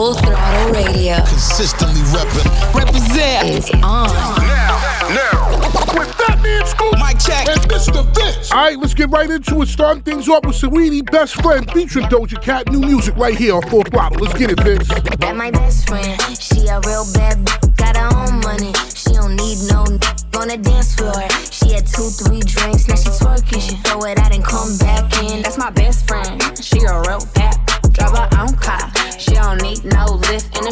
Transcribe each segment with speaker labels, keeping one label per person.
Speaker 1: Full Throttle Radio.
Speaker 2: Consistently repping.
Speaker 1: Represent is on.
Speaker 3: Now, now, with that man Scoop,
Speaker 2: Mic check.
Speaker 3: and Mr. Vince. All right, let's get right into it. Starting things off with Saweetie, Best Friend, featuring Doja Cat. New music right here on Full Throttle. Let's get it, Vince.
Speaker 4: That my best friend. She a real bad b- got her own money. She don't need no n- on the dance floor. She had two, three drinks, now she twerking. She throw it out and come back in.
Speaker 5: That's my best friend. She a real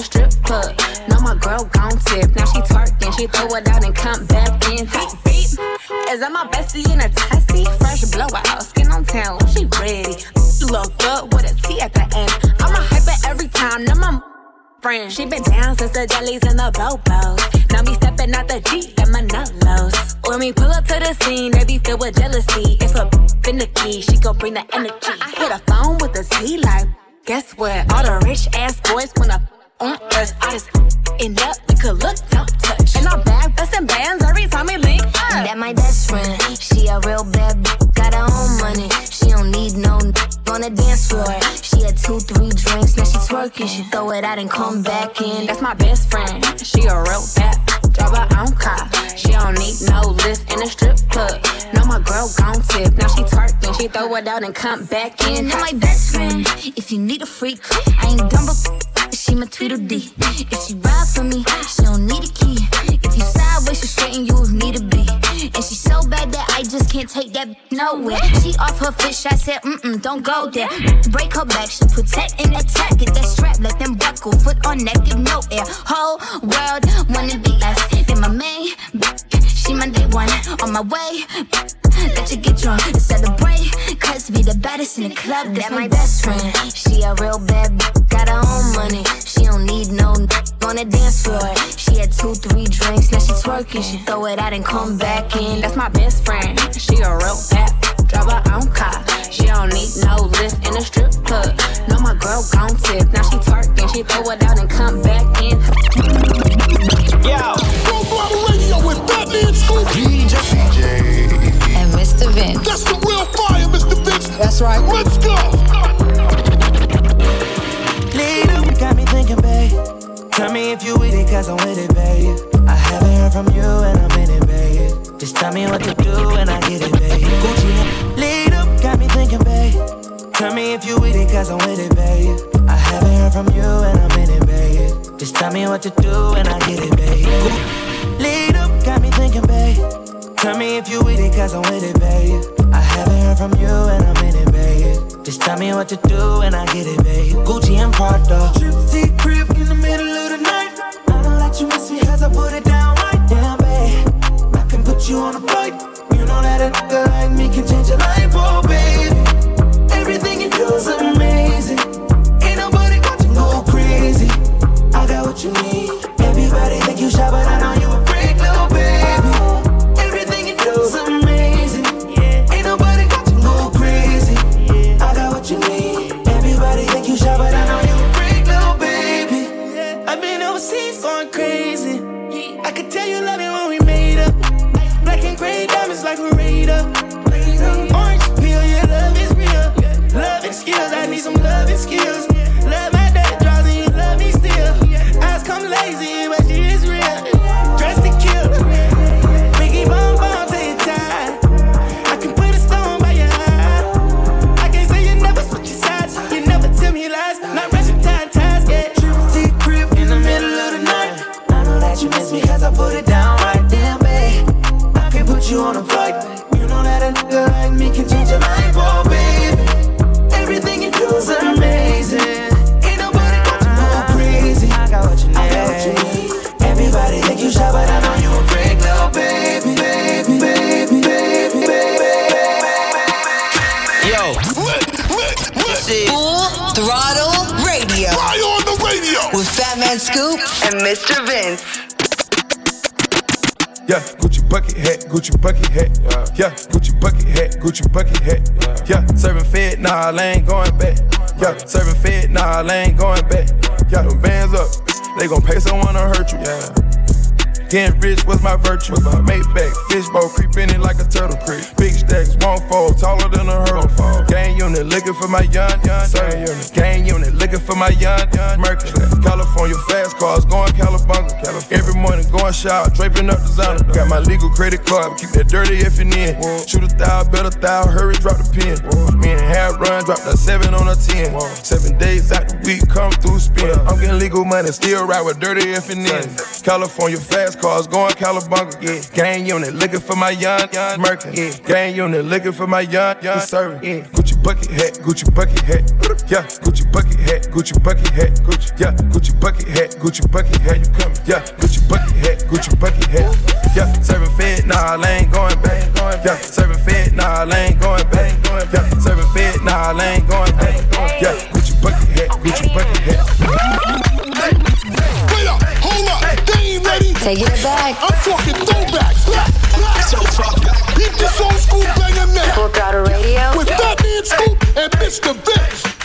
Speaker 5: strip club. No, my girl gon' tip. Now she twerking. She throw it out and come back in. Beep, beep. Is that my bestie in a tessie? Fresh blowout. Skin on town. She ready. Look good with a T at the end. I'm a hyper every time. Now my friend. She been down since the jellies and the bobos. Now me stepping out the Jeep and my nullos. When we pull up to the scene, they be filled with jealousy. If a finicky, she gon' bring the energy. I hit a phone with a T like, guess what? All the rich ass boys wanna on us. I just end up, we could look, don't touch. And our bag bustin' bands every time we link up.
Speaker 4: That my best friend. She a real bad b- got her own money. She don't need no n- on the dance floor. She had two, three drinks, now she twerking. She throw it out and come back in.
Speaker 5: That's my best friend. She a real bad. Drive her own car. She don't need no lift in a strip club. No, my girl gon' tip. Now she twerking. She throw it out and come back in.
Speaker 4: And my best friend. If you need a freak, I ain't dumb but she my Tweedledee. If she ride for me, she don't need a key. If you sideways, she straighten you if need to be. And she so bad that I just can't take that nowhere. She off her fish, I said, mm mm, don't go there. Break her back, she protect and attack. Get that strap, let them buckle. Foot on neck, give no air. Whole world wanna be us. Then my main, she my day one. On my way, let you get drunk and celebrate. Cause be the baddest in the club, that's my best friend. She a real bad b- got her own money. She don't need no n- on the dance floor. She had two, three drinks, now she twerking. She throw it out and come back in.
Speaker 5: That's my best friend. She a real bad. Drive her own car. She don't need no lift in a strip club. No, my girl gon' tip. Now she twerking. She throw it out and come back in.
Speaker 3: Radio with that man Scoop.
Speaker 1: And Mr. Vince.
Speaker 3: That's the real fire, Mr. Vince.
Speaker 6: That's right.
Speaker 3: Let's go.
Speaker 6: Lead up, got me thinking, babe. Tell me if you with it, cause I'm with it, babe. I haven't heard from you and I'm in it, babe. Just tell me what to do and I get it, babe. Gucci, lead up, got me thinking, babe. Tell me if you with it, cause I'm with it, babe. I haven't heard from you and I'm in it, babe. Just tell me what to do and I get it, babe. Gu- thinking, babe. Tell me if you with it, cause I'm with it, babe. I haven't heard from you and I'm in it, babe. Just tell me what to do and I get it, babe. Gucci and Prada. Trip to crib Yeah,
Speaker 7: Gucci bucket hat, Gucci bucket hat. Yeah, Gucci bucket hat, Gucci bucket hat. Yeah, serving fed, nah, I ain't going back. Yeah, serving fed, nah, I ain't going back. Yeah, them bands up, they gon' pay someone to hurt you. Yeah. Getting rich was my virtue. Maybach, fishbowl, creeping in like a turtle creek. Big stacks, won't fall, taller than a hurdle. Gang unit, looking for my young, young, sir. Gang unit, looking for my young, young, Mercury. California fast cars, going California. Every morning, going shower, draping up designer. Got my legal credit card, keep that dirty if you need. Shoot a thou, bet a thou, hurry, drop the pin. Me and half run, dropped a seven on a ten. Seven days out the week, come through, spin. I'm getting legal money, still ride with dirty if you need. California fast cars, going Calabunga. Yeah. Gang unit, looking for my young, young Merkin. Yeah. Gang unit, looking for my young, young servant. Yeah. Gucci bucket hat, Gucci bucket hat. Yeah, Gucci bucket hat, Gucci bucket hat. Gucci, yeah, Gucci bucket hat, Gucci bucket hat. You coming? Yeah, Gucci bucket hat, Gucci bucket hat. Yeah, serving fed, nah, I ain't going back. Yeah, serving fed, nah, I ain't going back. Yeah, serving fed, nah, I ain't going back. Yeah, Gucci bucket hat, Gucci bucket hat.
Speaker 8: Hold up, ready.
Speaker 3: Take it back.
Speaker 8: I'm talking throwbacks. Keep this old school banger now.
Speaker 3: Full Throttle Radio.
Speaker 8: With Fat Man Scoop and Mr. Vince.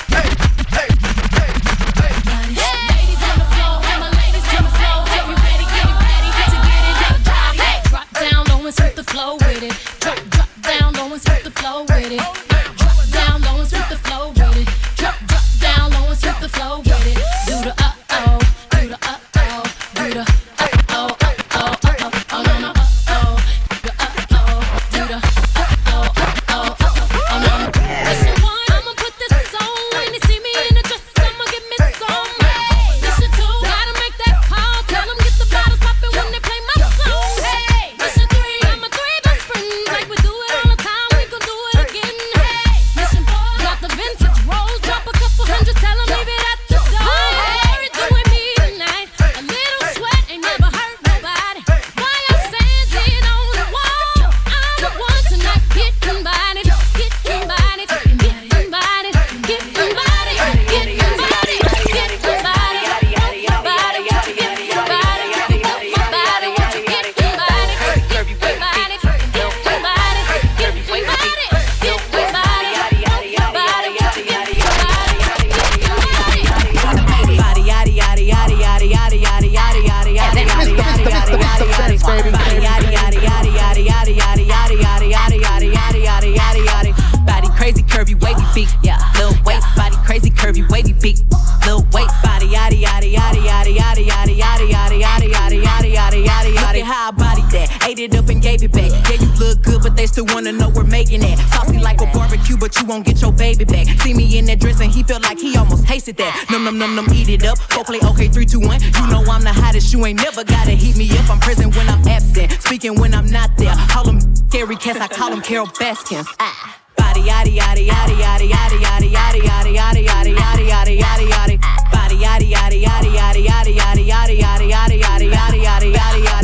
Speaker 9: And
Speaker 10: gave it back Yeah you look good but they still wanna know we're making it Saucy like a barbecue but you won't get your baby back See me in that dress and he felt like he almost tasted that Num num num num eat it up Go play okay three two one You know I'm the hottest you ain't never gotta heat me up I'm present when I'm absent Speaking when I'm not there Call him scary cats I call him Carole Baskins ah. Body yaddy yaddy yaddy yaddy yaddy yaddy yaddy yaddy yaddy yaddy yaddy yaddy yaddy yaddy Body yaddy yaddy yaddy yaddy yaddy yaddy yaddy yaddy yaddy yaddy yaddy yaddy yaddy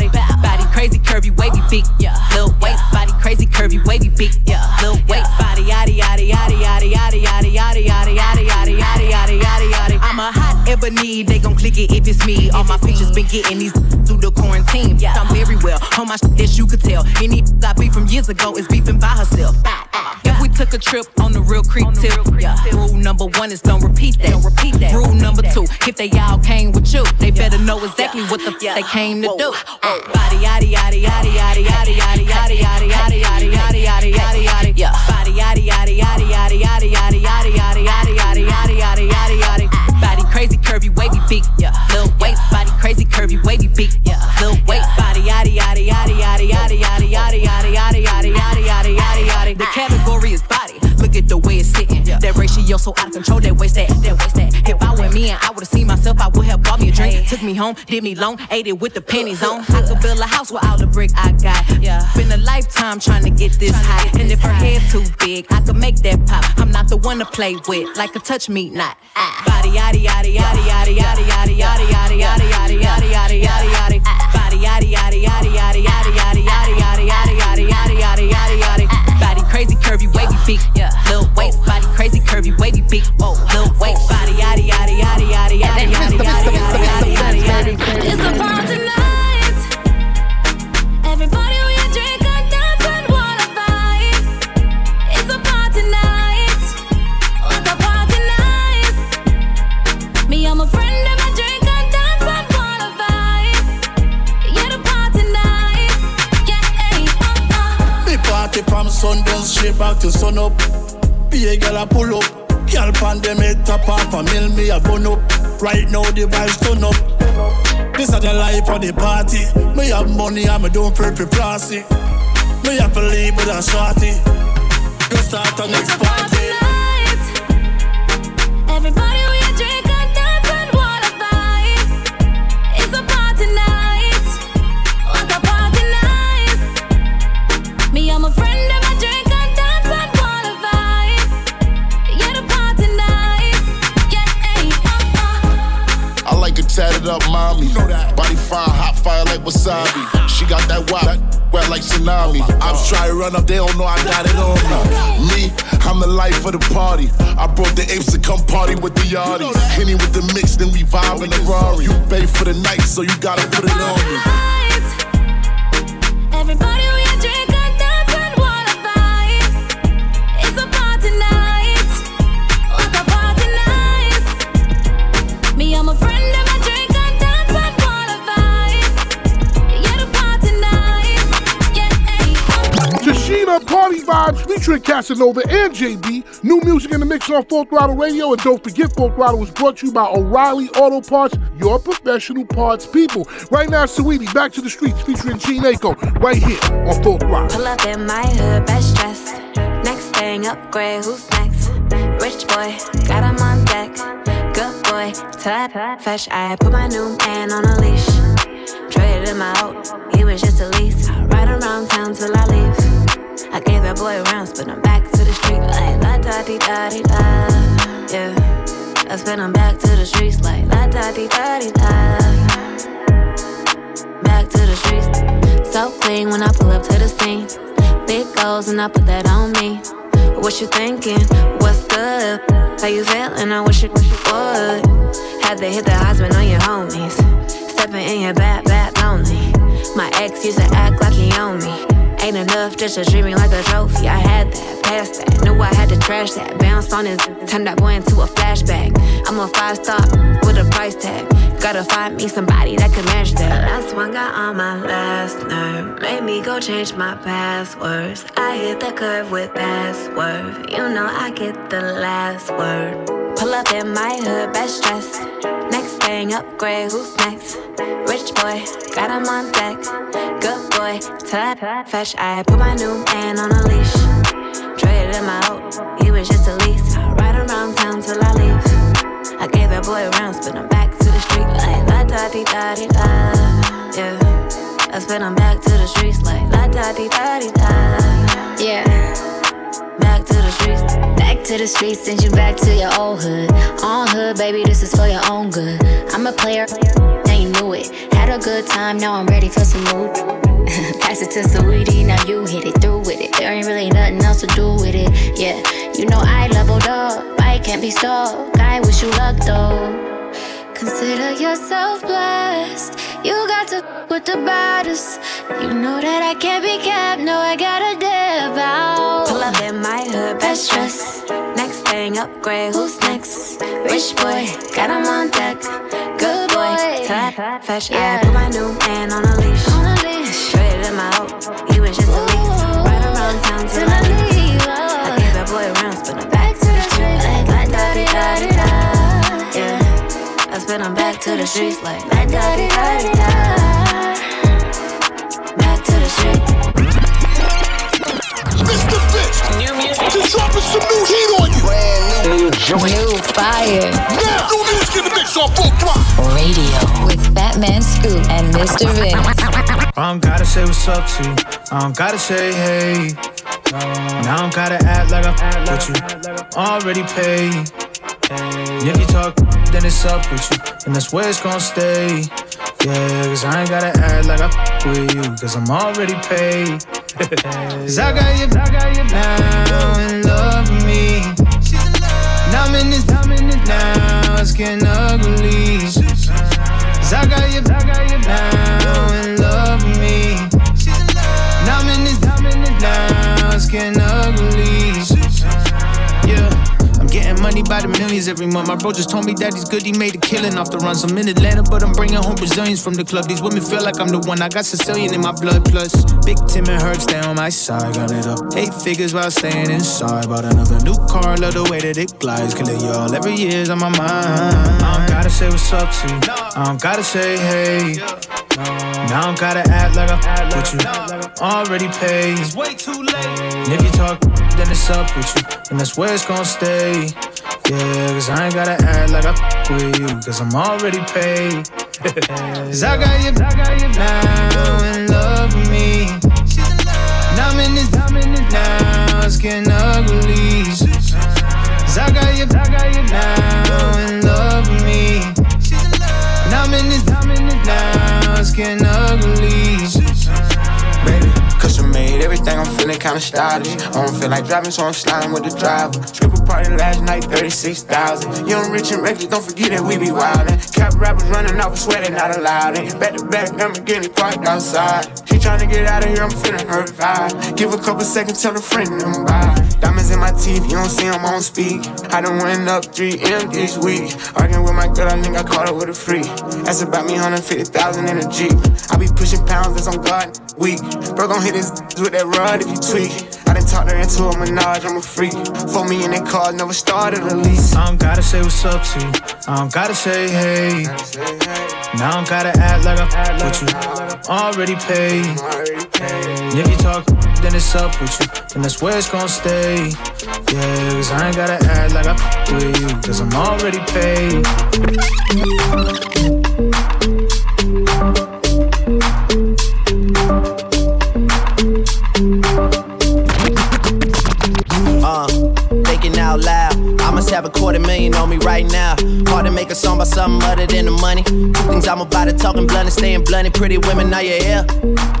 Speaker 10: crazy curvy wavy beak yeah Lil waist body crazy curvy wavy beak yeah Lil waist body yaddy yaddy yaddy yaddy yaddy yaddy yaddy yaddy yaddy yaddy yaddy yaddy yaddy yaddy I'm a hot ebony they gon' click it if it's me All my features been getting these through the quarantine yeah I'm very well on my shit that you could tell Any I beef from years ago is beefing by herself If we took a trip on the real creep tip yeah Rule number one is don't repeat that don't repeat that Rule number two if they all came with you they better know exactly what the f- they came to do Body yaddy yaddy yaddy yaddy yaddy yaddy yaddy yaddy yaddy yaddy yaddy yaddy yaddy yaddy Body yaddy yaddy yaddy yaddy yaddy yaddy yaddy yaddy yaddy curvy wavy beak yeah Lil waist body crazy curvy wavy beak yeah Lil waist body yaddy yaddy yaddy yaddy yaddy yaddy yaddy yaddy yaddy yaddy yaddy yaddy yaddy The category is body look at the way it's sitting that ratio so out of control that waist that that waist that if I were me and I would've seen myself I would have bought me a drink took me home did me long ate it with the pennies on I could build a house with all the brick I got yeah been a lifetime trying to get this high and if her head too big I could make that pop I'm not the one to play with like a touch me not body yaddy yaddy yaddy yaddy yaddy yaddy yaddy yaddy yaddy yaddy yaddy yaddy yaddy yaddy body yaddy yaddy yaddy yaddy yaddy yaddy yaddy curvy wavy yeah Lil waist body crazy curvy wavy beak whoa Lil waist body yaddy yaddy yaddy yaddy yaddy yaddy yaddy yaddy yaddy yaddy yaddy
Speaker 9: It's a party tonight.
Speaker 11: Straight back to sun up. Be a girl a pull up. Girl pan them head top off a mill me a bun up. Right now the vibes turn up. This is the life of the party. Me have money, I'm a doing free for flossy. Me have to leave with a shorty. You start the next party.
Speaker 9: Everybody
Speaker 12: tatted up mommy. Body fire, hot fire like wasabi. She got that wop, wet like tsunami. I'm trying to run up, they don't know I got it on me. Me, I'm the life of the party. I brought the apes to come party with the yardies. Henny with the mix, then we vibe in the Rari. You pay for the night, so you gotta put it on me.
Speaker 9: Everybody
Speaker 13: Tashina Party Vibes featuring Casanova and JB. New music in the mix on Full Throttle Radio. And don't forget, Full Throttle was brought to you by O'Reilly Auto Parts, your professional parts people. Right now, Saweetie, back to the streets featuring Jhené Aiko, right here on Full Throttle.
Speaker 5: Pull up in my hood, best dressed. Next thing, upgrade, who's next? Rich boy, got him on deck. Good boy, tap, fresh I Put my new man on a leash. Traded him out, he was just a lease. Ride around town till I leave. I gave that boy rounds, but I'm back to the street like la da di da di da. Yeah, I spin him back to the streets like la da di da di da. Back to the streets, so clean when I pull up to the scene. Big goals and I put that on me. What you thinking? What's good? How you feeling? I wish it would. Had to hit the husband on your homies. Stepping in your bad, bad lonely. My ex used to act like he owned me. Ain't enough just to treat me like a trophy. I had that, passed that, knew I had to trash that. Bounced on his, turned that boy into a flashback. I'm a five star with a price tag. Gotta find me somebody that can match that. Last one got on my last nerve. Made me go change my passwords. I hit the curve with password. You know I get the last word. Pull up in my hood, best dress. Thing, upgrade, who's next? Rich boy, got him on deck. Good boy, tap, fresh I Put my new man on a leash. Traded him out, he was just a lease. Ride around town till I leave. I gave that boy rounds, but I'm back to the street like la da di da di da. Yeah, I spin him back to the streets like la da di da di da. Yeah, the streets.
Speaker 14: Back to the streets, send you back to your old hood. On hood, baby, this is for your own good. I'm a player, now you knew it. Had a good time, now I'm ready for some more. Pass it to Saweetie, now you hit it through with it. There ain't really nothing else to do with it. Yeah, you know I leveled up, I can't be stuck. I wish you luck though. Consider yourself blessed. You got to f- with the baddest. You know that I can't be kept. No, I gotta dip out.
Speaker 5: Pull up in my hood, best dress. Next thing, upgrade, who's next? Rich boy, got him on deck. Good boy, tap, fresh eye. Put my new man on a leash.
Speaker 14: On a leash.
Speaker 5: Traded him out, he was just a lease. Right around town till I leave. I gave that boy rounds, but I'm back to the street like la da di da di da. Yeah, I spin him back to the streets like la da di da di da. Back to the streets.
Speaker 13: Mr. Vince,
Speaker 15: New music.
Speaker 13: just dropping some new heat on you.
Speaker 16: New fire
Speaker 13: Now, new music in the mix on Full Throttle.
Speaker 16: radio with Fat Man Scoop and Mr. Vince.
Speaker 17: I don't gotta say what's up to you. I don't gotta say hey. No, I don't gotta act like I'm with you. Already paid. If you talk, then it's up with you. And that's where it's gonna stay. Yeah, cause I ain't gotta act like I with you. Cause I'm already paid. Cause I got you, now in love with me. Now I'm in this, now. It's getting ugly. Cause I got you, now in love with me. Now I'm in this now. It's getting money by the millions. every month. My bro just told me that he's good, he made a killing off the runs. I'm in Atlanta, but I'm bringing home Brazilians from the club. These women feel like I'm the one. I got Sicilian in my blood, plus Big Tim and Herb stay on my side. Got it up eight figures while staying inside. Bought another new car, love the way that it glides. Killing y'all every year's on my mind. I don't gotta say what's up to you. I don't gotta say hey. Now I don't gotta act like I'm with you. Already paid. It's way too late. And if you talk, then it's up with you. And that's where it's gonna stay. Yeah, cause I ain't gotta act like I'm with you. Cause I'm already paid. Cause I got you, I got you now in love with me. Now I'm in this, now it's getting ugly. Cause I got you, I got you now in ugly.
Speaker 18: Baby, custom made everything, I'm feeling kinda stylish. I don't feel like driving, so I'm sliding with the driver. Stripper party last night, 36,000. Young, rich, and reckless, don't forget that we be wildin'. Cap rappers running off, sweating, not allowed. It. Back to back, I'm getting parked outside. She tryna get out of here, I'm feeling her vibe. Give a couple seconds, tell a friend I'm by. Diamonds in my teeth, you don't see them on speak. I done went up 3M this week. Arguing with my girl, I think I caught her with a free. That's about me, 150,000 in a Jeep. I be pushing pounds, that's on God weak. Bro, gon' hit his with that rod if you tweak. I done talked her into a menage, I'm a freak. For me in that car, never started a lease.
Speaker 17: I don't gotta say what's up to you. I don't gotta say hey. Now I don't gotta act like I'm with you. Already paid. And if you talk, then it's up with you. And that's where it's gonna stay. Yeah, cause I ain't gotta act like I'm with you. Cause I'm already paid.
Speaker 19: Uh, thinking out loud. Must have a quarter million on me right now. Hard to make a song about something other than the money. Two things I'm about to talking blunt and staying blunt. Pretty women, are you here?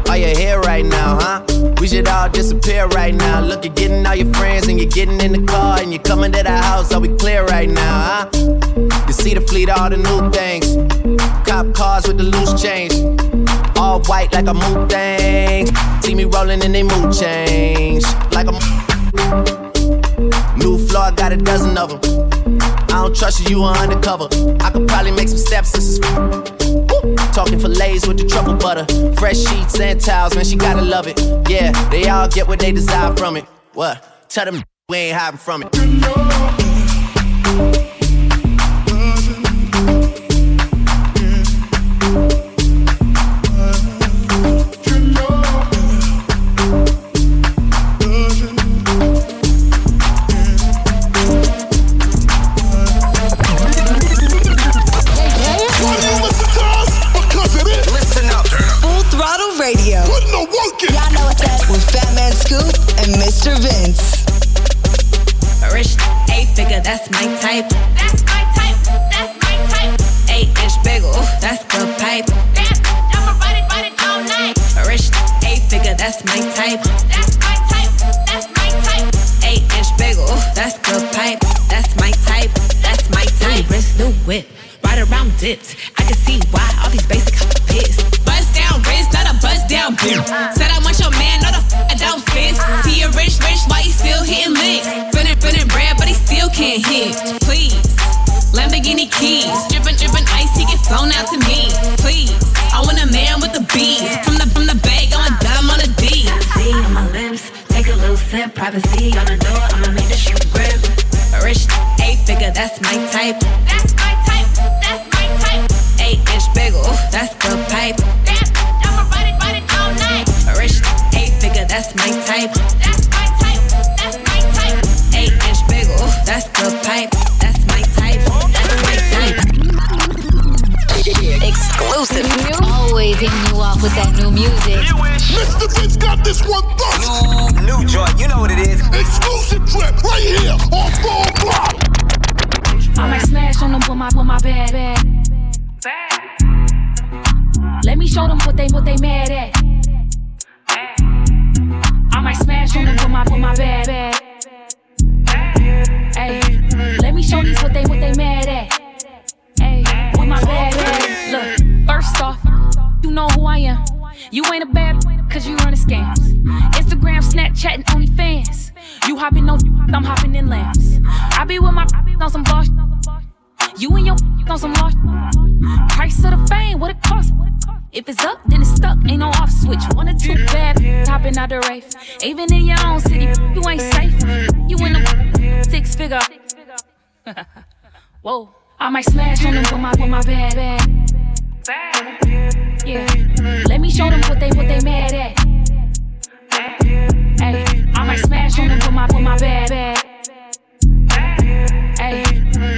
Speaker 19: Are you here right now, huh? We should all disappear right now. Look, you're getting all your friends and you're getting in the car and you're coming to the house. Are we clear right now, huh? You see the fleet, all the new things. Cop cars with the loose change. All white like a mood thing. See me rolling in they mood change. Like a new floor, I got a dozen of them. I don't trust you, you are undercover. I could probably make some steps, this is. Talking fillets with the truffle butter. Fresh sheets and towels, man, she gotta love it. Yeah, they all get what they desire from it. What? Tell them we ain't hiding from it.
Speaker 20: Mr. Vince.
Speaker 5: Rich, eight figure, that's my type. That's my type. That's my type. Eight inch bagel, that's the pipe. I'ma ride it, ride it all night. Rich, eight figure, that's my type. That's my type. That's my type. Eight inch bagel, that's the pipe. That's my type. That's my type. New wrist, new whip, ride around dipped. I can see why all these basic pissed. Bust down wrist, not a bust down bitch. Said I want your man, not fit. See a rich, rich, why he still hitting licks? Spinning, spinning bread, but he still can't hit. Please. Lamborghini keys, dripping, dripping ice, he get flown out to me. Please, I want a man with the bees. From the from the bag, I'm a dime on a D.
Speaker 21: See on my lips, take a little sip, privacy on the door, I'ma make the shit grip.
Speaker 5: Rich, eight figure, that's my type. That's my type. That's my type. Eight inch bagel, that's the pipe. My type. That's my type. That's my type. Eight inch bagel, that's the pipe. That's my type. That's my type.
Speaker 16: Exclusive. Always hitting you off with that new music.
Speaker 3: Mr. Vince got this one thus.
Speaker 20: New, new joint, you know what it is.
Speaker 3: Exclusive trip right here on Full Throttle.
Speaker 8: I might smash on them with my with my bad bad. Let me show them what they what they mad at. I might smash on them with my with my bad bad. Hey, let me show these what they what they mad at. Hey, with my bad bad. Look, first off, you know who I am. You ain't a bad cause you run scams. Instagram, Snapchat, and OnlyFans. You hopping on, I'm hopping in lamps. I be with my on some boss, You and your on some lost. Price of the fame, what it cost? If it's up, then it's stuck. Ain't no off switch. One or two bad hopping out the race. Even in your own city, you ain't safe. You in the six figure. Whoa, I might smash on them with my with my bad bad. Yeah, let me show them what they what they mad at. Hey, I might smash on them with my with my bad bad. Hey,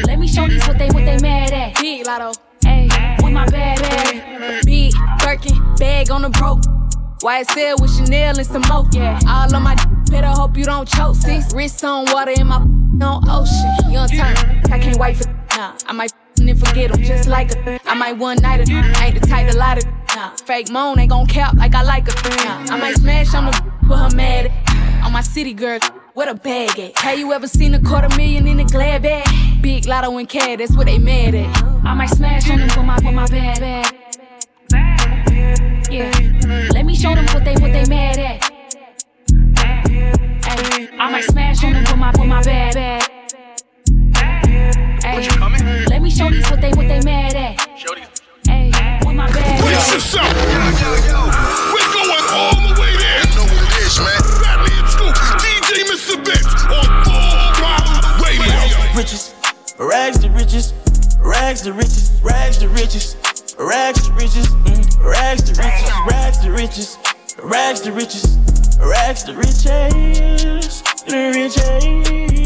Speaker 8: let me show these what they what they mad at. Big lotto. Hey, with my bad bad. Big Birkin bag on the broke. YSL with Chanel and some more. Yeah, all on my better hope you don't choke. sis. wrists on water in my on ocean. You on turn. I can't wait for nah. I might and forget them just like a. I might one night it. Ain't the type to lie to. Nah. Fake moan ain't gon' cap like I like a Nah. I might smash on the with her mad. On my city girl, what a bag at? Have you ever seen a quarter million in a glad bag? Big lotto and cat, that's what they mad at. I might smash on them with my with my bad bag. Yeah, let me show them what they what they mad at. Ay, I might smash on them with my with my bad bag. Ay, let me show these what they what they mad at. Ay, with my bad
Speaker 3: Brace yourself. We're going all the way there. You know what it is, man. Bradley and Scoop, DJ Mr. Vince on Full Throttle Radio.
Speaker 6: Riches, rags to riches, rags to riches, rags to riches, rags to riches, mm, rags to riches, rags to riches, rags to riches, rags to riches, the riches.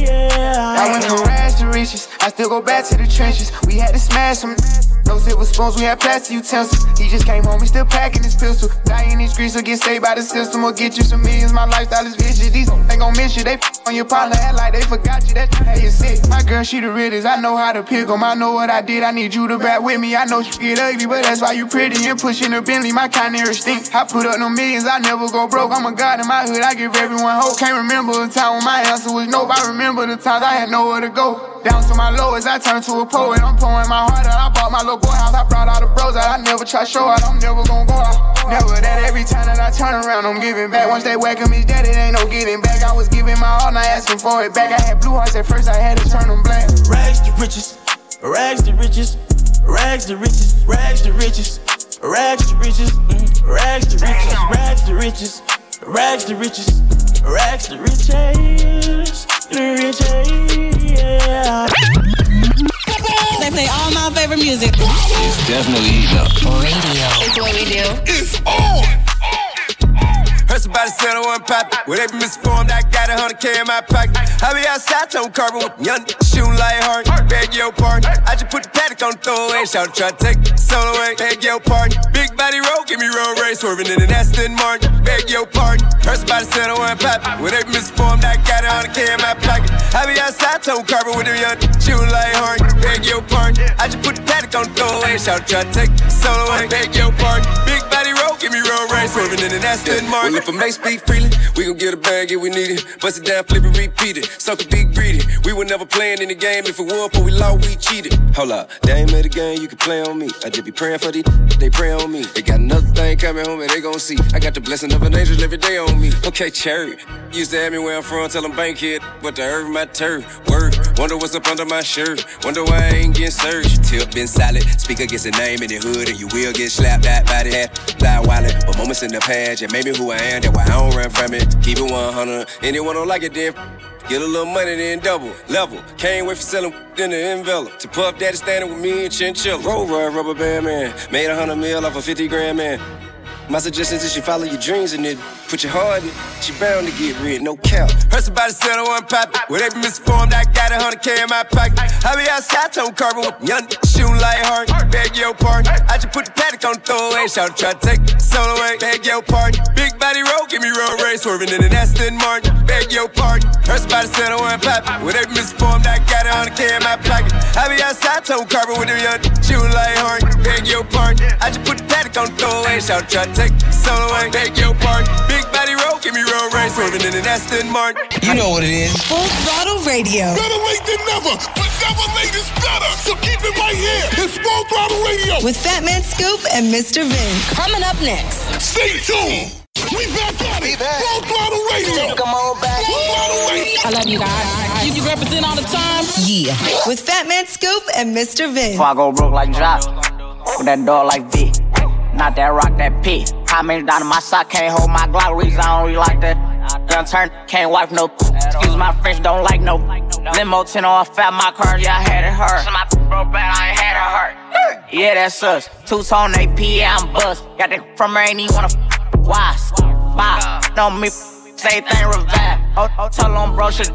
Speaker 18: I went from rags to riches. I still go back to the trenches. We had to smash some. No silver spoons, we had plastic utensils. He just came home, he still packing his pistol. Die in these streets or get saved by the system or get you some millions. My lifestyle is vicious. These ain't gon' miss you. They on your partner, act like they forgot you. That shit you sick. My girl, she the realest. I know how to pick 'em. I know what I did. I need you to back with me. I know she get ugly, but that's why you pretty and pushing the Bentley. My kind of stink. I put up no millions. I never go broke. I'm a god in my hood. I give everyone hope. Can't remember a time when my answer was nope. I remember the times I had nowhere to go. Down to my lowest, I turned to a poet. I'm pouring my heart out. I bought my little boy house. I brought all the bros out. I never try show out. I'm never gonna go out. Never that every time that I turn around, I'm giving back. Once they whack him, he's dead. It ain't no getting back. I was giving my all, not asking for it back. I had blue hearts at first. I had to turn them black.
Speaker 6: Rags to riches, rags to riches, rags to riches, rags to riches, rags to riches, rags to riches, rags to riches, rags to riches, rags to riches, riches.
Speaker 22: They play all my favorite music.
Speaker 23: It's definitely eating up.
Speaker 22: Radio. It's what we do.
Speaker 3: It's on.
Speaker 24: Heard somebody said I wasn't poppin'. Well, they been misinformed. I got a hundred K in my pocket. I be outside, tone carbon with young shooting like hard. Beg your pardon. I just put the paddock on the throwaway. Shout try to take the soul away. Beg your pardon. Big body roll, give me road race. Swerving in an Aston Martin. Beg your pardon. Heard somebody said I wasn't poppin'. Well, they been misinformed. I got a hundred K in my pocket. I be outside, tone carbon with them young shooting like hard. Beg your pardon. I just put the paddock on the throwaway. Shout try to take the soul away. Beg your pardon. Big body roll, give me road race. Swerving in an Aston Martin.
Speaker 23: Well, if I may speak freely, we gon' get a bag if we need it. Bust it down, flip it, repeat it. Sucker big greedy. We were never playing in the game. If it won, but we lost, we cheated. Hold up, they ain't made a game, you can play on me. I just be praying for these, they pray on me. They got another thing coming home and they gon' see. I got the blessing of an angel every day on me. Okay, cherry. Used to have me where I'm from, tell them bank kid, but the earth my turf. Word, wonder what's up under my shirt. Wonder why I ain't getting searched. Tip been solid. Speaker gets a name in the hood and you will get slapped that body hat. Die wallet, but moments in the past, yeah, made me who I am. That's why I don't run from it. Keep it 100. Anyone don't like it, then Get a little money, then double, level. Can't wait for selling in the envelope. To Puff Daddy standing with me and Chinchilla. Roll rubber band man. Made a hundred mil off a 50 grand man. My suggestion is you follow your dreams and then put your heart in it. She bound to get rid, no cap.
Speaker 24: Heard somebody said I wasn't poppin'. Well, they been misinformed. I got a hundred K in my pocket. I be outside, tone carbon with young shooting like hard. Beg your pardon. I just put the paddock on the throwaway. Shout try to take the soul away. Beg your pardon. Big body roll, give me road race. Swerving in an Aston Martin. Beg your pardon. Heard somebody said I wasn't poppin'. Well, they been misinformed. I got a hundred K in my pocket. I be outside, tone carbon with them young shooting like hard. Beg your pardon. I just put the paddock on the throwaway. Shout try to take the soul away. Beg your pardon. Big body roll, give me road race. Swerving in an Aston Martin.
Speaker 23: You know what it is.
Speaker 22: Full throttle radio.
Speaker 3: Better late than never, but never late is better. So keep it right here. It's Full Throttle Radio.
Speaker 20: With Fat Man Scoop and Mr. Vince.
Speaker 22: Coming up next.
Speaker 3: Stay tuned.
Speaker 25: We back at it. Full throttle radio.
Speaker 20: Come on back. Full throttle radio.
Speaker 26: I love you guys. You, you represent all the time.
Speaker 20: Yeah. With Fat Man Scoop and Mr. Vince.
Speaker 27: Before I go broke like Josh, with that dog like V. Not that rock, that pit. How many down in my sock can't hold my Glock? Reason I don't really like that. Young turn, can't wipe no. Excuse my French, don't like no. Limo 10 on fat, my car, yeah, I had it hurt. So my bad, I ain't had it hurt. Yeah, that's us. Two tone AP, I'm bust. Got that from her, ain't even wanna. Why? Bye. Don't me. Say thing revive. Oh, oh, tell him, bro, shit.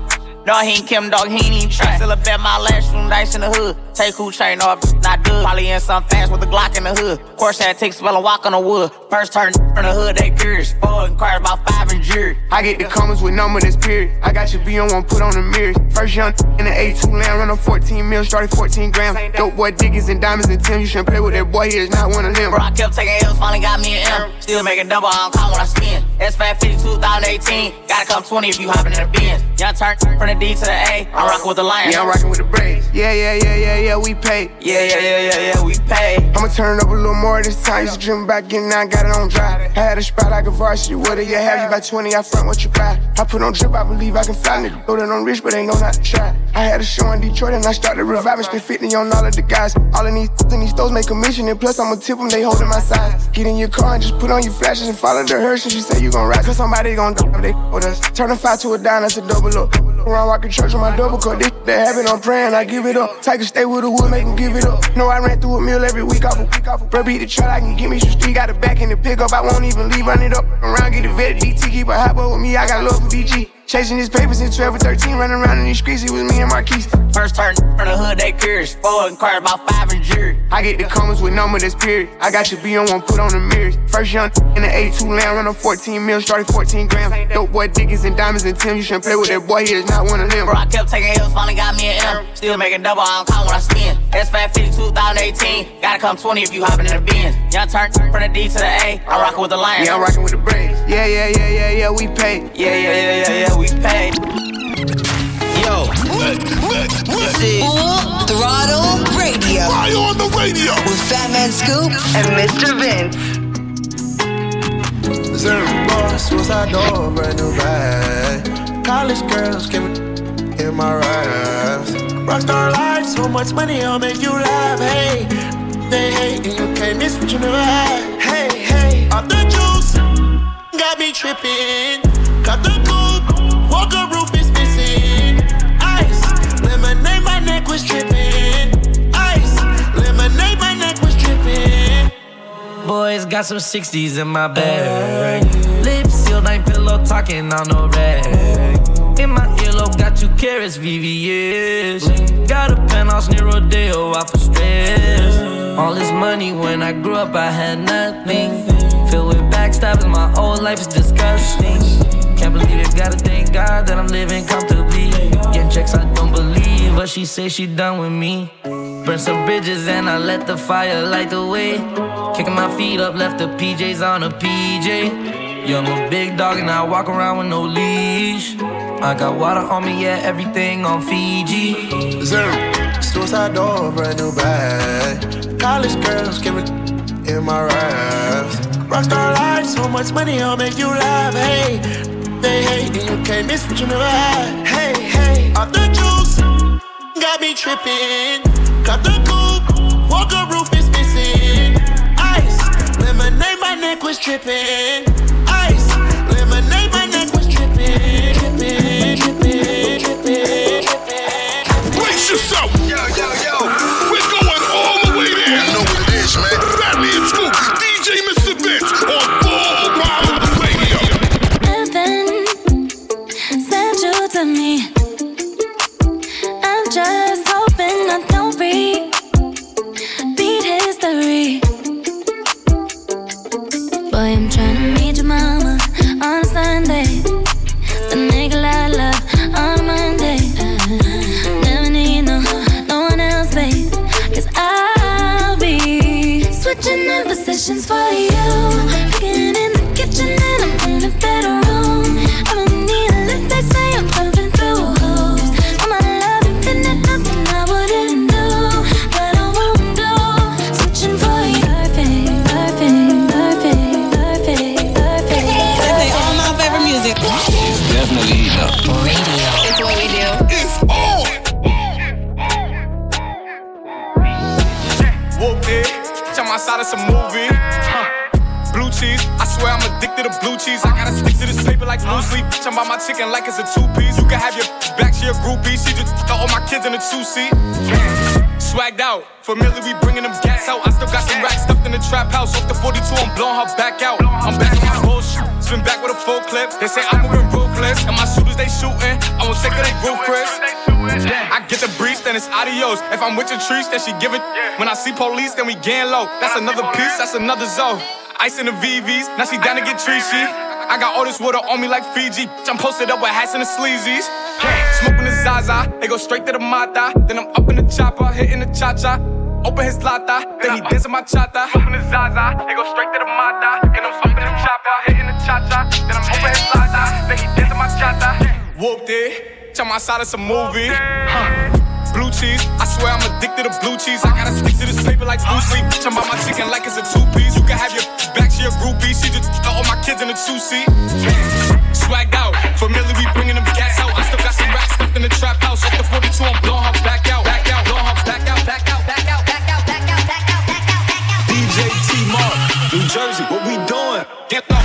Speaker 27: No, he ain't Kim, dog, he ain't even try. Still a bet my last room dice in the hood. Take who chain, no, not good. Probably in some fast with a Glock in the hood. Of course, that take spell and walk on the wood. First turn from the hood, they curious. Four inquired about five and jury.
Speaker 18: I get the comments with number this period. I got your B on one, put on the mirrors. First young in the A2 land, run a 14 mil, started 14 grams. Dope boy Diggins and diamonds and Tim. You shouldn't play with that boy, he is not one of them.
Speaker 27: Bro, I kept taking L's, finally got me an M. Still making double, I don't call when I spin. S5 50 2018. Gotta come 20 if you hopping in the Benz. Young turn from the D to the A. I'm rocking with the Lions.
Speaker 18: Yeah, I'm rocking with the Braves. Yeah, yeah, yeah, yeah, yeah, we pay.
Speaker 27: Yeah, yeah, yeah, yeah, yeah, we pay.
Speaker 18: I'ma turn it up a little more this time. Used to dream about getting now, got it on dry. I had a spot like a varsity. What do you have? You by 20, I front what you buy. I put on drip, I believe I can fly. Nigga, know that I'm rich, but they know not to try. I had a show in Detroit and I started reviving. Spent 50 on all of the guys. All of these in these stores make commission. And plus, I'ma tip them, they holding my size. Get in your car and just put on your flashes and follow the hearse. And you say you gon' ride. Cause somebody gon' do they with us. Turn a five to a dime, that's a double up. Around walking church with my double cut. This that happen, I'm praying, I give it up. Take a stay with the wood, make give it up. Know I ran through a meal every week off a week off. Bro, beat the truck, I can give me some street. Got a back in the pickup, I won't even leave, run it up. Around, get a vet, DT, keep a hot boy with me, I got love for BG. Chasing his papers since 12 or 13, running around in these streets, it was me and Marquise.
Speaker 27: First turn from the hood, they curious. Four inquired about five and jury.
Speaker 18: I get the comments with number this period. I got your B on one, put on the mirrors. First young in the A2 land, run a 14 mil, started 14 grams. Dope boy Dickens and diamonds and Tim, you shouldn't play with that boy, he is not one of them.
Speaker 27: Bro, I kept taking L's, finally got me an M. Still making double, I don't call when I spin. S5 50 2018. Gotta come 20 if you hopping in the Benz. Young turn from the D to the A. I'm rocking with the Lions.
Speaker 18: Yeah, I'm rocking with the Braves. Yeah, yeah, yeah, yeah, yeah, we pay.
Speaker 27: Yeah, yeah, yeah, yeah, yeah, we pay.
Speaker 20: Yo, this is Full Throttle Radio.
Speaker 25: Fire on the radio.
Speaker 20: With Fat Man Scoop and Mr. Vince.
Speaker 19: Zero boss, suicide door, brand new bag. College girls give it in my raps. Rockstar life, so much money, I'll make you laugh. Hey, they hate and you can't miss what you never had. Hey, hey, off the juice, got me tripping. Cut the walker roof is missing. Ice, lemonade, my neck was tripping. Ice, lemonade, my neck was tripping.
Speaker 28: Boys got some 60s in my bag. Lips sealed, ain't pillow talking on no rag. In my earlobe, got two carrots, VVS. Got a penthouse near Rodeo, out for stress. All this money when I grew up, I had nothing. Filled with backstabbing, my whole life is disgusting. Can't believe it, gotta thank God that I'm living comfortably. Getting checks, I don't believe, but she say she done with me. Burn some bridges and I let the fire light the way. Kicking my feet up, left the PJs on a PJ. I'm a big dog and I walk around with no leash. I got water on me, yeah, everything on Fiji.
Speaker 19: Zero. Suicide door, brand new bag. College girls give it in my raps. Rockstar life, so much money, I'll make you laugh. Hey, they hate and you can't miss what you never had. Hey, hey, off the juice, got me tripping. Cut the coupe, walker roof is missing. Ice, lemonade, my neck was tripping. Ice, lemonade, my neck was tripping. Tripping, tripping, tripping, tripping.
Speaker 25: Brace yourself.
Speaker 3: Yo, yo, yo.
Speaker 9: Me.
Speaker 29: With your trees, then she give it. When I see police, then we gang low. That's another piece, that's another zone. Ice in the VVs, now she down to get treachy. I got all this water on me like Fiji. I'm posted up with hats and the sleazies. Smoking the Zaza, they go straight to the Mata. Then I'm up in the chopper, hitting the cha cha. Open his lata, then he dancing my chata. Smoking the Zaza, they go straight to the Mata. Then I'm up in the chopper, hitting the cha cha. Then I'm open his lata, then he dancing my chata. Whooped it, I'm outside of some movie. Blue cheese, I swear I'm addicted to blue cheese. I gotta stick to this paper like blue sleep. Bitch, I'm my chicken like it's a two piece. You can have your back, she a groupie. She just all my kids in a two seat. Swagged out, familiar, we bringing them gas out. I still got some racks stuffed in the trap house. Off the 42, I'm blowing her back out, back out, blowing her back out, back out, back out, back out, back out, back out, back out, back out. DJ T Mark, New Jersey, what we doing? Get up,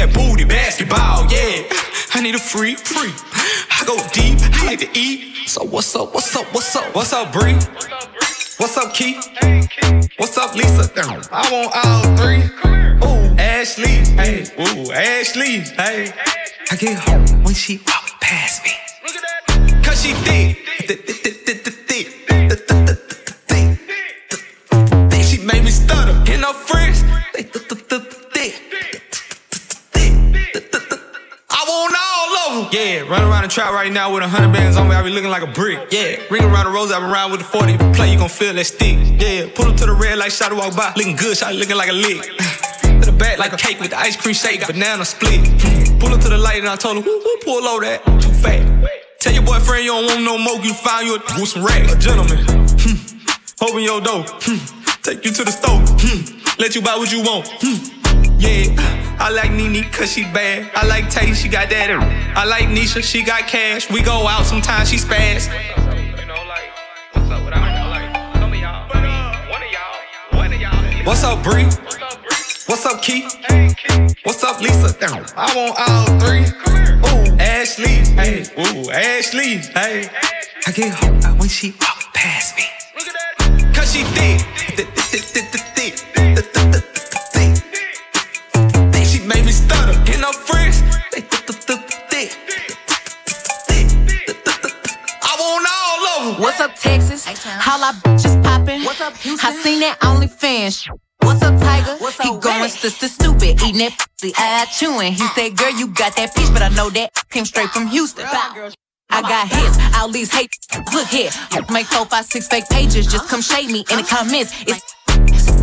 Speaker 2: that booty, basketball, yeah. I need a free, free. I go deep, I like to eat. So what's up, what's up, what's up? What's up, Bree? What's up, Keith? What's up, Lisa? I want all three. Ooh, Ashley, hey, ooh, Ashley, hey. I get home when she walk past me. Cause she thick, Yeah, run around the trap right now with a hundred bands on me. I be looking like a brick. Yeah, ring around the rose, I been around with the 40. If you play, you gon' feel that stick. Yeah, pull up to the red light, shot walk by. Looking good, shot looking like a lick. To the back like a cake with the ice cream shake, banana split. Pull up to the light and I told her, who, who pull over that? Too fat. Tell your boyfriend you don't want no more, you find you a with some racks. A gentleman. Hmm. Open your door. Hmm. Take you to the store. Hmm. Let you buy what you want. Hmm. Yeah, I like Nene cause she bad. I like Tay, she got that. I like Nisha, she got cash. We go out sometimes, she spaz. What's up, Bree? What's up, Keith? What's up, Lisa? I want all three. Ooh, Ashley, hey, ooh, Ashley, hey. I get home when she walk past me. Cause she thick,
Speaker 10: What's up, Texas? How I bitches popping. What's up, Houston? I seen that OnlyFans. What's up, Tiger? What's up, he going sister stupid, eating that pussy, eye chewing. He said, "Girl, you got that peach, but I know that came straight from Houston." I got hits, all these hate. Look here, make four, five, six fake pages. Just come shade me in the comments. It's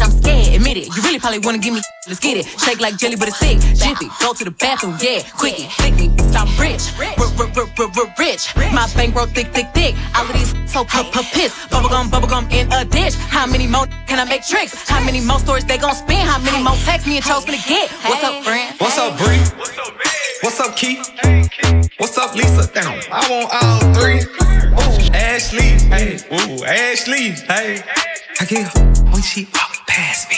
Speaker 10: I'm scared, admit it. You really probably wanna give me. Let's get it. Shake like jelly, but it's thick. Jiffy, go to the bathroom, yeah. Quickie, thick me, I'm rich. Rich. My bankroll thick, thick, thick. All of these so p- p- piss. Bubblegum, bubblegum in a ditch. How many more can I make tricks? How many more stories they gon' spin? How many more texts me and Chose gonna get? What's up, friend?
Speaker 2: What's up, Bree? What's up, Keith? What's up, Key? What's up, Lisa? I want all three. Ooh, Ashley, hey, ooh, Ashley, hey. I get home when she walk past me.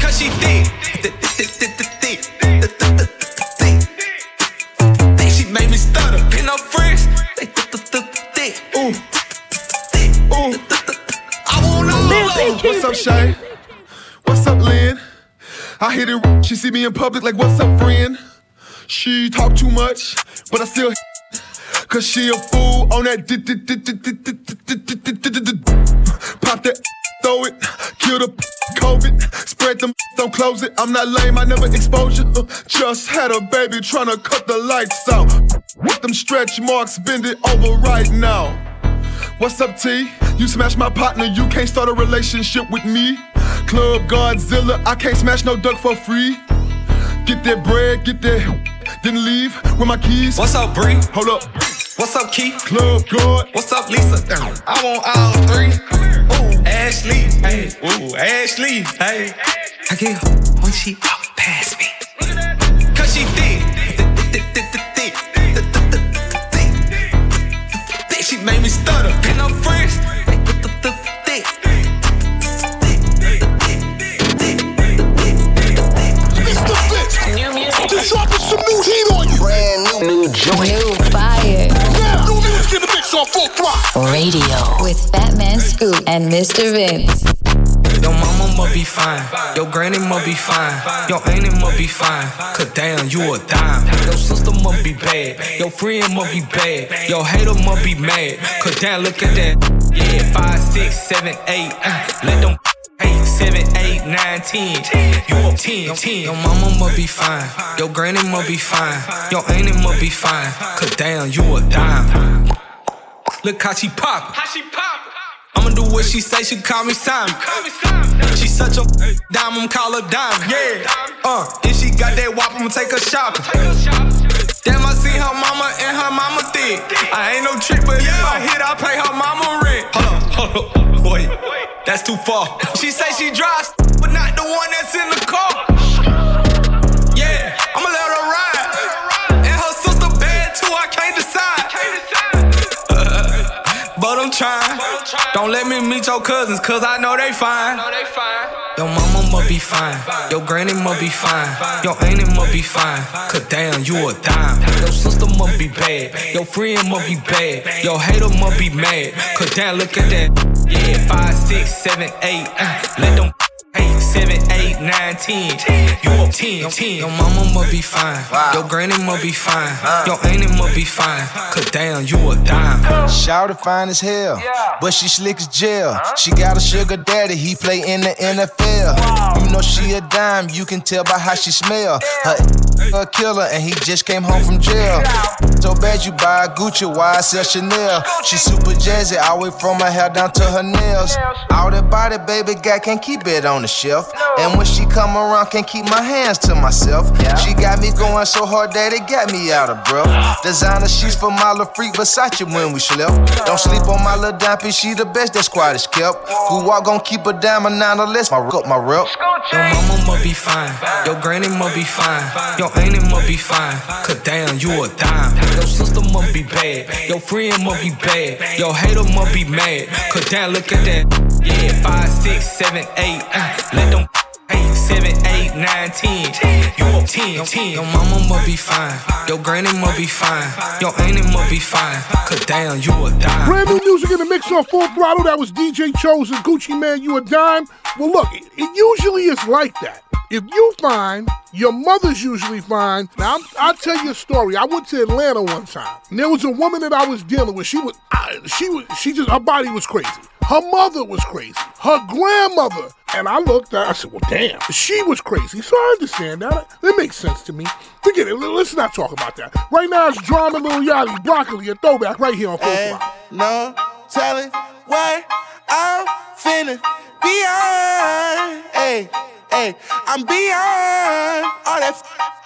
Speaker 2: Cause she thick, thick, thick, thick, thick, thick, thick. She made me stutter. And her friends, they thick, thick, thick, ooh, thick, ooh. I want all of them.
Speaker 7: What's up, Shay? What's up, Lynn? I hit it. She see me in public like, what's up, friend? She talk too much, but I still. Cause she a fool on that. Pop that, throw it. Kill the COVID. Spread them, don't close it. I'm not lame, I never expose you. Uh, just had a baby tryna cut the lights out. With them stretch marks, bend it over right now. What's up, T? You smash my partner, you can't start a relationship with me. Club Godzilla, I can't smash no duck for free. Get that bread, get that, then leave with my keys.
Speaker 2: What's up, Bree?
Speaker 7: Hold up.
Speaker 2: What's up, Keith?
Speaker 7: Club God.
Speaker 2: What's up, Lisa? I want all three. Ooh, Ashley. Hey, ooh, Ashley. Hey. I get her when she walk past me. Cause she thick. She made me stutter. And I'm fresh.
Speaker 13: New. New
Speaker 16: joint. New fire.
Speaker 13: Now, new music in the mix on full throttle.
Speaker 16: Radio. With Fat Man Scoop and Mr. Vince.
Speaker 2: Your mama must be fine. Your granny must be fine. Your auntie must be fine. Cause damn, you a dime. Your sister must be bad. Your friend must be bad. Your hater must be mad. Cause damn, look at that. Yeah, five, six, seven, eight. Uh, let them eight, seven, eight, nine, ten. You a ten, ten. Your mama must be fine. Your granny must be fine. Your auntie must be fine. Cause damn, you a dime. Look how she pop. How she pop. I'ma do what she say, she call me Simon. She such a diamond, call her dime. Yeah. Uh, if she got that wop, I'ma take her shopping. Damn, I see her mama and her mama thick. I ain't no trick, but if I hit, I pay her mama rent. Hold up, hold up, boy. That's too far. She say she drives, but not the one that's in the car. Yeah, I'ma let her ride. And her sister bad too, I can't decide. Uh, but I'm trying. Don't let me meet your cousins, cause I know they fine. Your mama must be fine. Your granny must be fine. Your auntie must be fine. Cause damn, you a dime. Your sister must be bad. Your friend must be bad. Your hater must be mad. Cause damn, look at that. Yeah, five, six, seven, eight. Uh, let them seven, eight, nine, ten. You a ten, ten. Your mama must be fine. Your granny must be fine. Your auntie must be fine. Cause damn, you a dime.
Speaker 30: Shout it fine as hell, but she slick as jail. She got a sugar daddy, he play in the NFL. You know she a dime, you can tell by how she smell. Her a killer, and he just came home from jail. So bad you buy a Gucci, why I sell Chanel? She super jazzy, all the way from her hair down to her nails. All that body, baby, guy can't keep it on the shelf. And when she come around, can't keep my hands to myself. She got me going so hard that it got me out of breath. Designer sheets for my little freak Versace when we slept. Don't sleep on my little dime piece, she the best that squad is kept. Who walk gon' keep a diamond nine or less? My rep, my rep.
Speaker 2: Your mama must be fine. Your granny must be fine. Your auntie must be fine. Cause damn, you a dime. Your sister must be bad. Your friend must be bad. Your hater must be mad. Cause damn, look at that. Yeah, five, six, seven, eight. Uh, let them eight, seven, nine, ten. You a ten, ten. Your mama must be fine. Your granny must be fine. Your auntie must be fine. Cause damn, you a dime.
Speaker 13: Brand new music in the mix on full throttle. That was DJ Chose and Gucci Mane. You a dime? Well, look, it, it usually is like that. If you find, your mother's usually fine. Now, I'm, I'll tell you a story. I went to Atlanta one time. And there was a woman that I was dealing with. She was, I, she was, she just, her body was crazy. Her mother was crazy. Her grandmother. And I looked at, I said, well, damn, she was crazy. So I understand that. That makes sense to me. Forget it. Let's not talk about that. Right now, it's Drama Lil Yachty, Broccoli, a throwback right here on Full Throttle.
Speaker 12: no telling what I'm feeling beyond. Hey, hey, I'm beyond all that.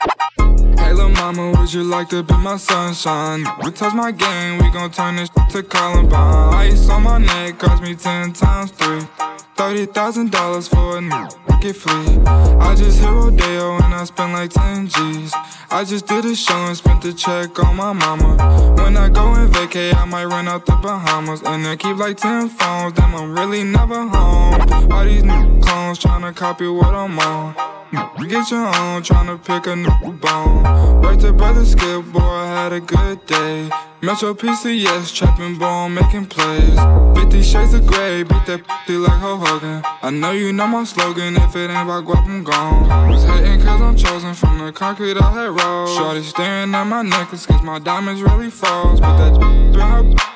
Speaker 31: Hey, mama, would you like to be my sunshine? We touch my game, we gon' turn this to Columbine. Ice on my neck cost me ten times three. Thirty thousand dollars for a new wicked flea. I just hit Rodeo and I spent like ten G's. I just did a show and spent the check on my mama. When I go and vacay, I might run out the Bahamas. And I keep like ten phones, damn, I'm really never home. All these new clones tryna copy what I'm on. Get your own, tryna pick a bone. Right to brother Skip, boy, I had a good day. Metro PCS, trapping bone, making plays. 50 shades of gray, beat that p like Hulk Hogan. I know you know my slogan, if it ain't about guap, I'm gone. Was hating cause I'm chosen from the concrete I had rolled. Shorty staring at my necklace cause my diamonds really froze. But that in her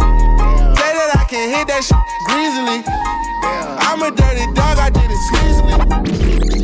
Speaker 12: Can hit that shit greasily. I'm a dirty dog, I did it sleazily.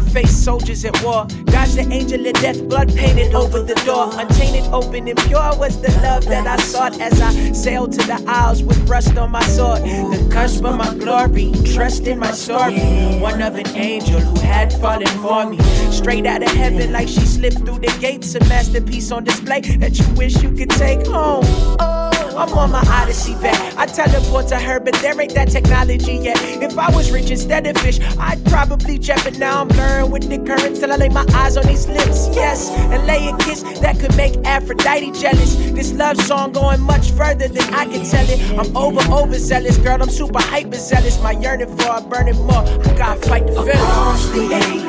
Speaker 32: I face soldiers at war. Dodge the angel of death, blood painted over the door. Untainted, open, and pure was the love that I sought as I sailed to the isles with rust on my sword. The cusp of my glory, trust in my story. One of an angel who had fallen for me. Straight out of heaven, like she slipped through the gates. A masterpiece on display that you wish you could take home. Oh. I'm on my Odyssey back. I teleport to her, but there ain't that technology yet. If I was rich instead of fish, I'd probably jet, but now I'm blurring with the current till I lay my eyes on these lips. Yes, and lay a kiss that could make Aphrodite jealous. This love song going much further than I can tell it. I'm over, overzealous, girl. I'm super hyper zealous. My yearning for a burning more. I gotta fight the feeling.
Speaker 3: Across the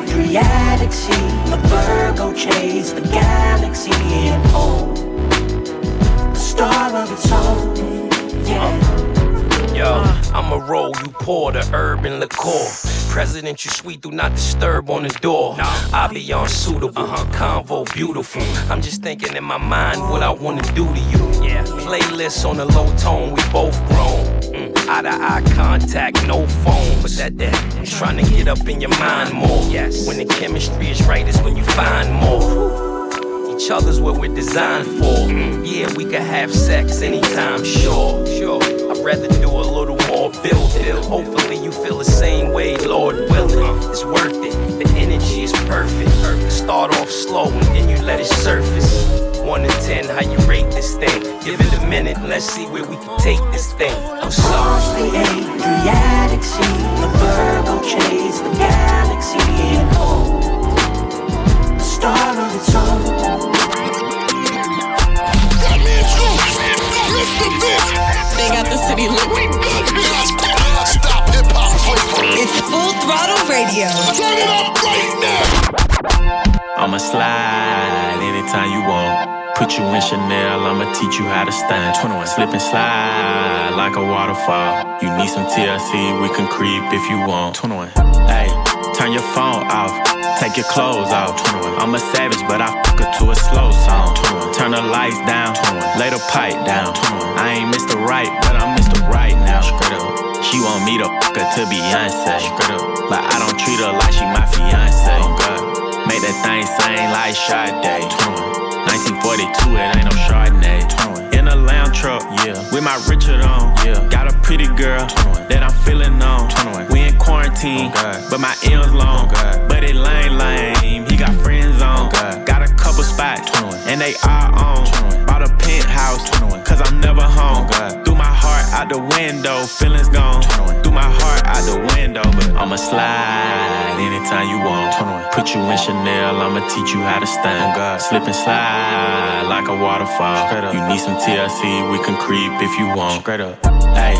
Speaker 3: Adriatic Sea, the Virgo chase the galaxy and home. Star of its own, yeah.
Speaker 33: Uh, yo, uh. I'ma roll, you pour the urban liqueur. President, you sweet, do not disturb on the door. I be on suitable, uh-huh. convo beautiful. Mm. I'm just thinking in my mind what I wanna do to you. Yeah, playlists on the low tone, we both grown. Mm, eye to eye contact, no phone. But that that I'm trying to get up in your mind more. Yes, when the chemistry is right, is when you find more. Each other's what we're designed for. Yeah, we can have sex anytime, sure, sure. I'd rather do a little more building. Hopefully you feel the same way, Lord willing. It's worth it. The energy is perfect. Start off slow and then you let it surface. One to ten, how you rate this thing? Give it a minute, let's see where we can take this thing. I'm sorry.
Speaker 3: the Adriatic Sea, the Virgo chase the galaxy and home. A star of its own.
Speaker 22: They got the city lit.
Speaker 20: It's full throttle radio.
Speaker 34: Turn it up right now.
Speaker 35: I'ma slide anytime you want. Put you in Chanel, I'ma teach you how to stand. 21, slip and slide like a waterfall. You need some TLC, we can creep if you want. 21, hey, turn your phone off, take your clothes off. 21, I'm a savage, but I fuck her to a slow song. turn the lights down, 21, lay the pipe down. 21, I ain't Mr. Right, but I'm Mr. Right now. She want me to fuck her to Beyonce. But I don't treat her like she my fiance. Make that thing sing like Sade. 1942, it ain't no Chardonnay. In a lamb truck, yeah. With my Richard on, yeah. Got a pretty girl that I'm feeling on. We in quarantine, but my M's long. But it lame, lame. He got friends on. Got a couple spots, and they are on. Bought a penthouse, cause I'm never home. Threw my heart out the window, feelings gone. Threw my heart out the window, but I'ma slide anytime you want. Put you in Chanel, I'ma teach you how to stand. Slip and slide like a waterfall. You need some TLC, we can creep if you want. Straight up. Hey,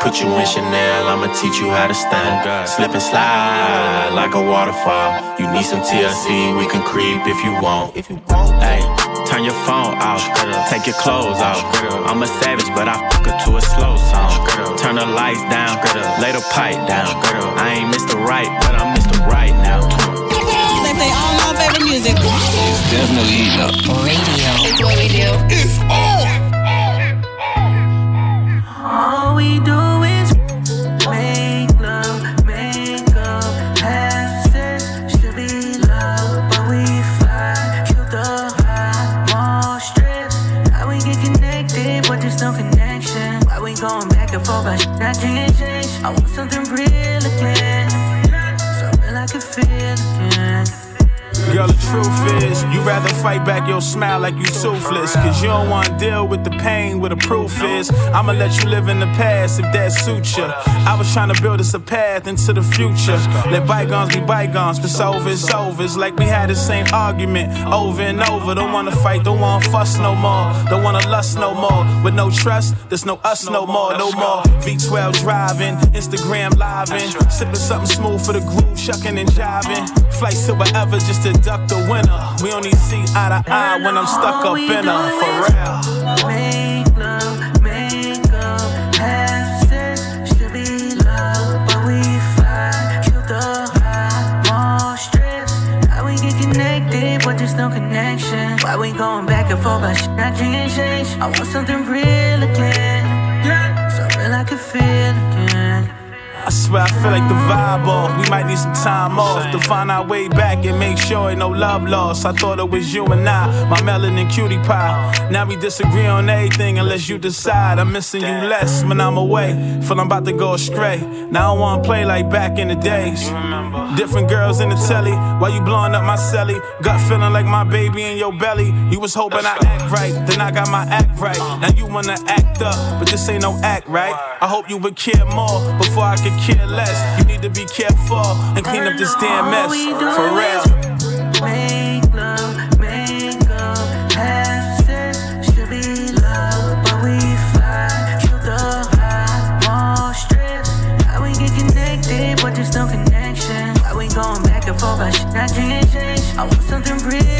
Speaker 35: Put you in Chanel, I'ma teach you how to stand. Oh, Slip and slide like a waterfall. You need some TLC, we can creep if you want. If you want, hey, turn your phone off, take your clothes off. I'm a savage, but I fuck her to a slow song. Turn the lights down, lay the pipe down. Girl. I ain't Mr. Right, but I'm Mr. Right now.
Speaker 22: They play all my favorite music.
Speaker 36: It's definitely eating up.
Speaker 22: Radio. It's what we do.
Speaker 36: It's on.
Speaker 6: All we do forth, but I can't change. I want something real again, so real I can feel again.
Speaker 37: Girl, the truth is, you rather fight back your smile like you toothless. Cause you don't wanna deal with the pain where the proof is. I'ma let you live in the past if that suits ya. I was trying to build us a path into the future. Let bygones be bygones, but over is over. It's like we had the same argument over and over. Don't wanna fight, don't wanna fuss no more. Don't wanna lust no more. With no trust, there's no us no more, no more. V12 driving, Instagram living. Sipping something smooth for the groove, shucking and jiving. Flights to wherever just to duck the winner. We only see eye to eye when I'm stuck up in her, for real.
Speaker 6: Make love, make up, have sex, still be love, but we kill the vibe, stress. How we get connected, but there's no connection. Why we going back and forth, shit I can't change. I want something real again, so real I can feel again.
Speaker 37: I swear I feel like the vibe off. We might need some time off to find our way back and make sure ain't no love lost. I thought it was you and I, my melanin cutie pie. Now we disagree on everything unless you decide. I'm missing you less when I'm away. Feel I'm about to go astray. Now I don't wanna play like back in the days. Different girls in the telly. Why you blowing up my celly. Gut feeling like my baby in your belly. You was hoping I act right, then I got my act right. Now you wanna act up, but this ain't no act right. I hope you would care more before I could care less. You need to be careful and clean up this damn mess. For real.
Speaker 6: Make love, make up, have sex, still be love, but we fight, kill the vibe, more stress. How we get connected, but there's no connection. Why we going back and forth, but shit I can't change. I want something real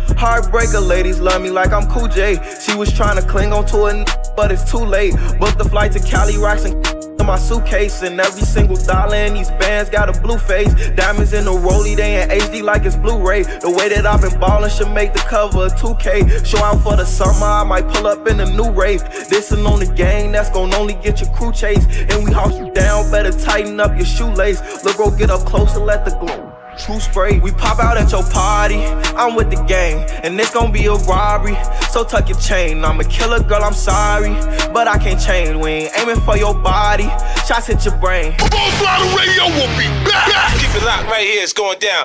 Speaker 38: Heartbreaker ladies love me like I'm Cool J. She was trying to cling on to a n- but it's too late. Booked the flight to Cali, rocks and in my suitcase and every single dollar in these bands got a blue face. Diamonds in the rollie, they in HD like it's Blu-ray. The way that I've been ballin' should make the cover of 2K. Show out for the summer, I might pull up in a new Wraith. This'n on the gang, that's gon' only get your crew chased. And we house you down, better tighten up your shoelace. Look, bro, get up close and let the glow. True spray, we pop out at your party. I'm with the gang, and it's gonna be a robbery. So tuck your chain. I'm a killer girl, I'm sorry, but I can't change. We ain't aiming for your body. Shots hit your brain.
Speaker 3: Full Throttle Radio will be back.
Speaker 15: Keep it locked right here, it's going down.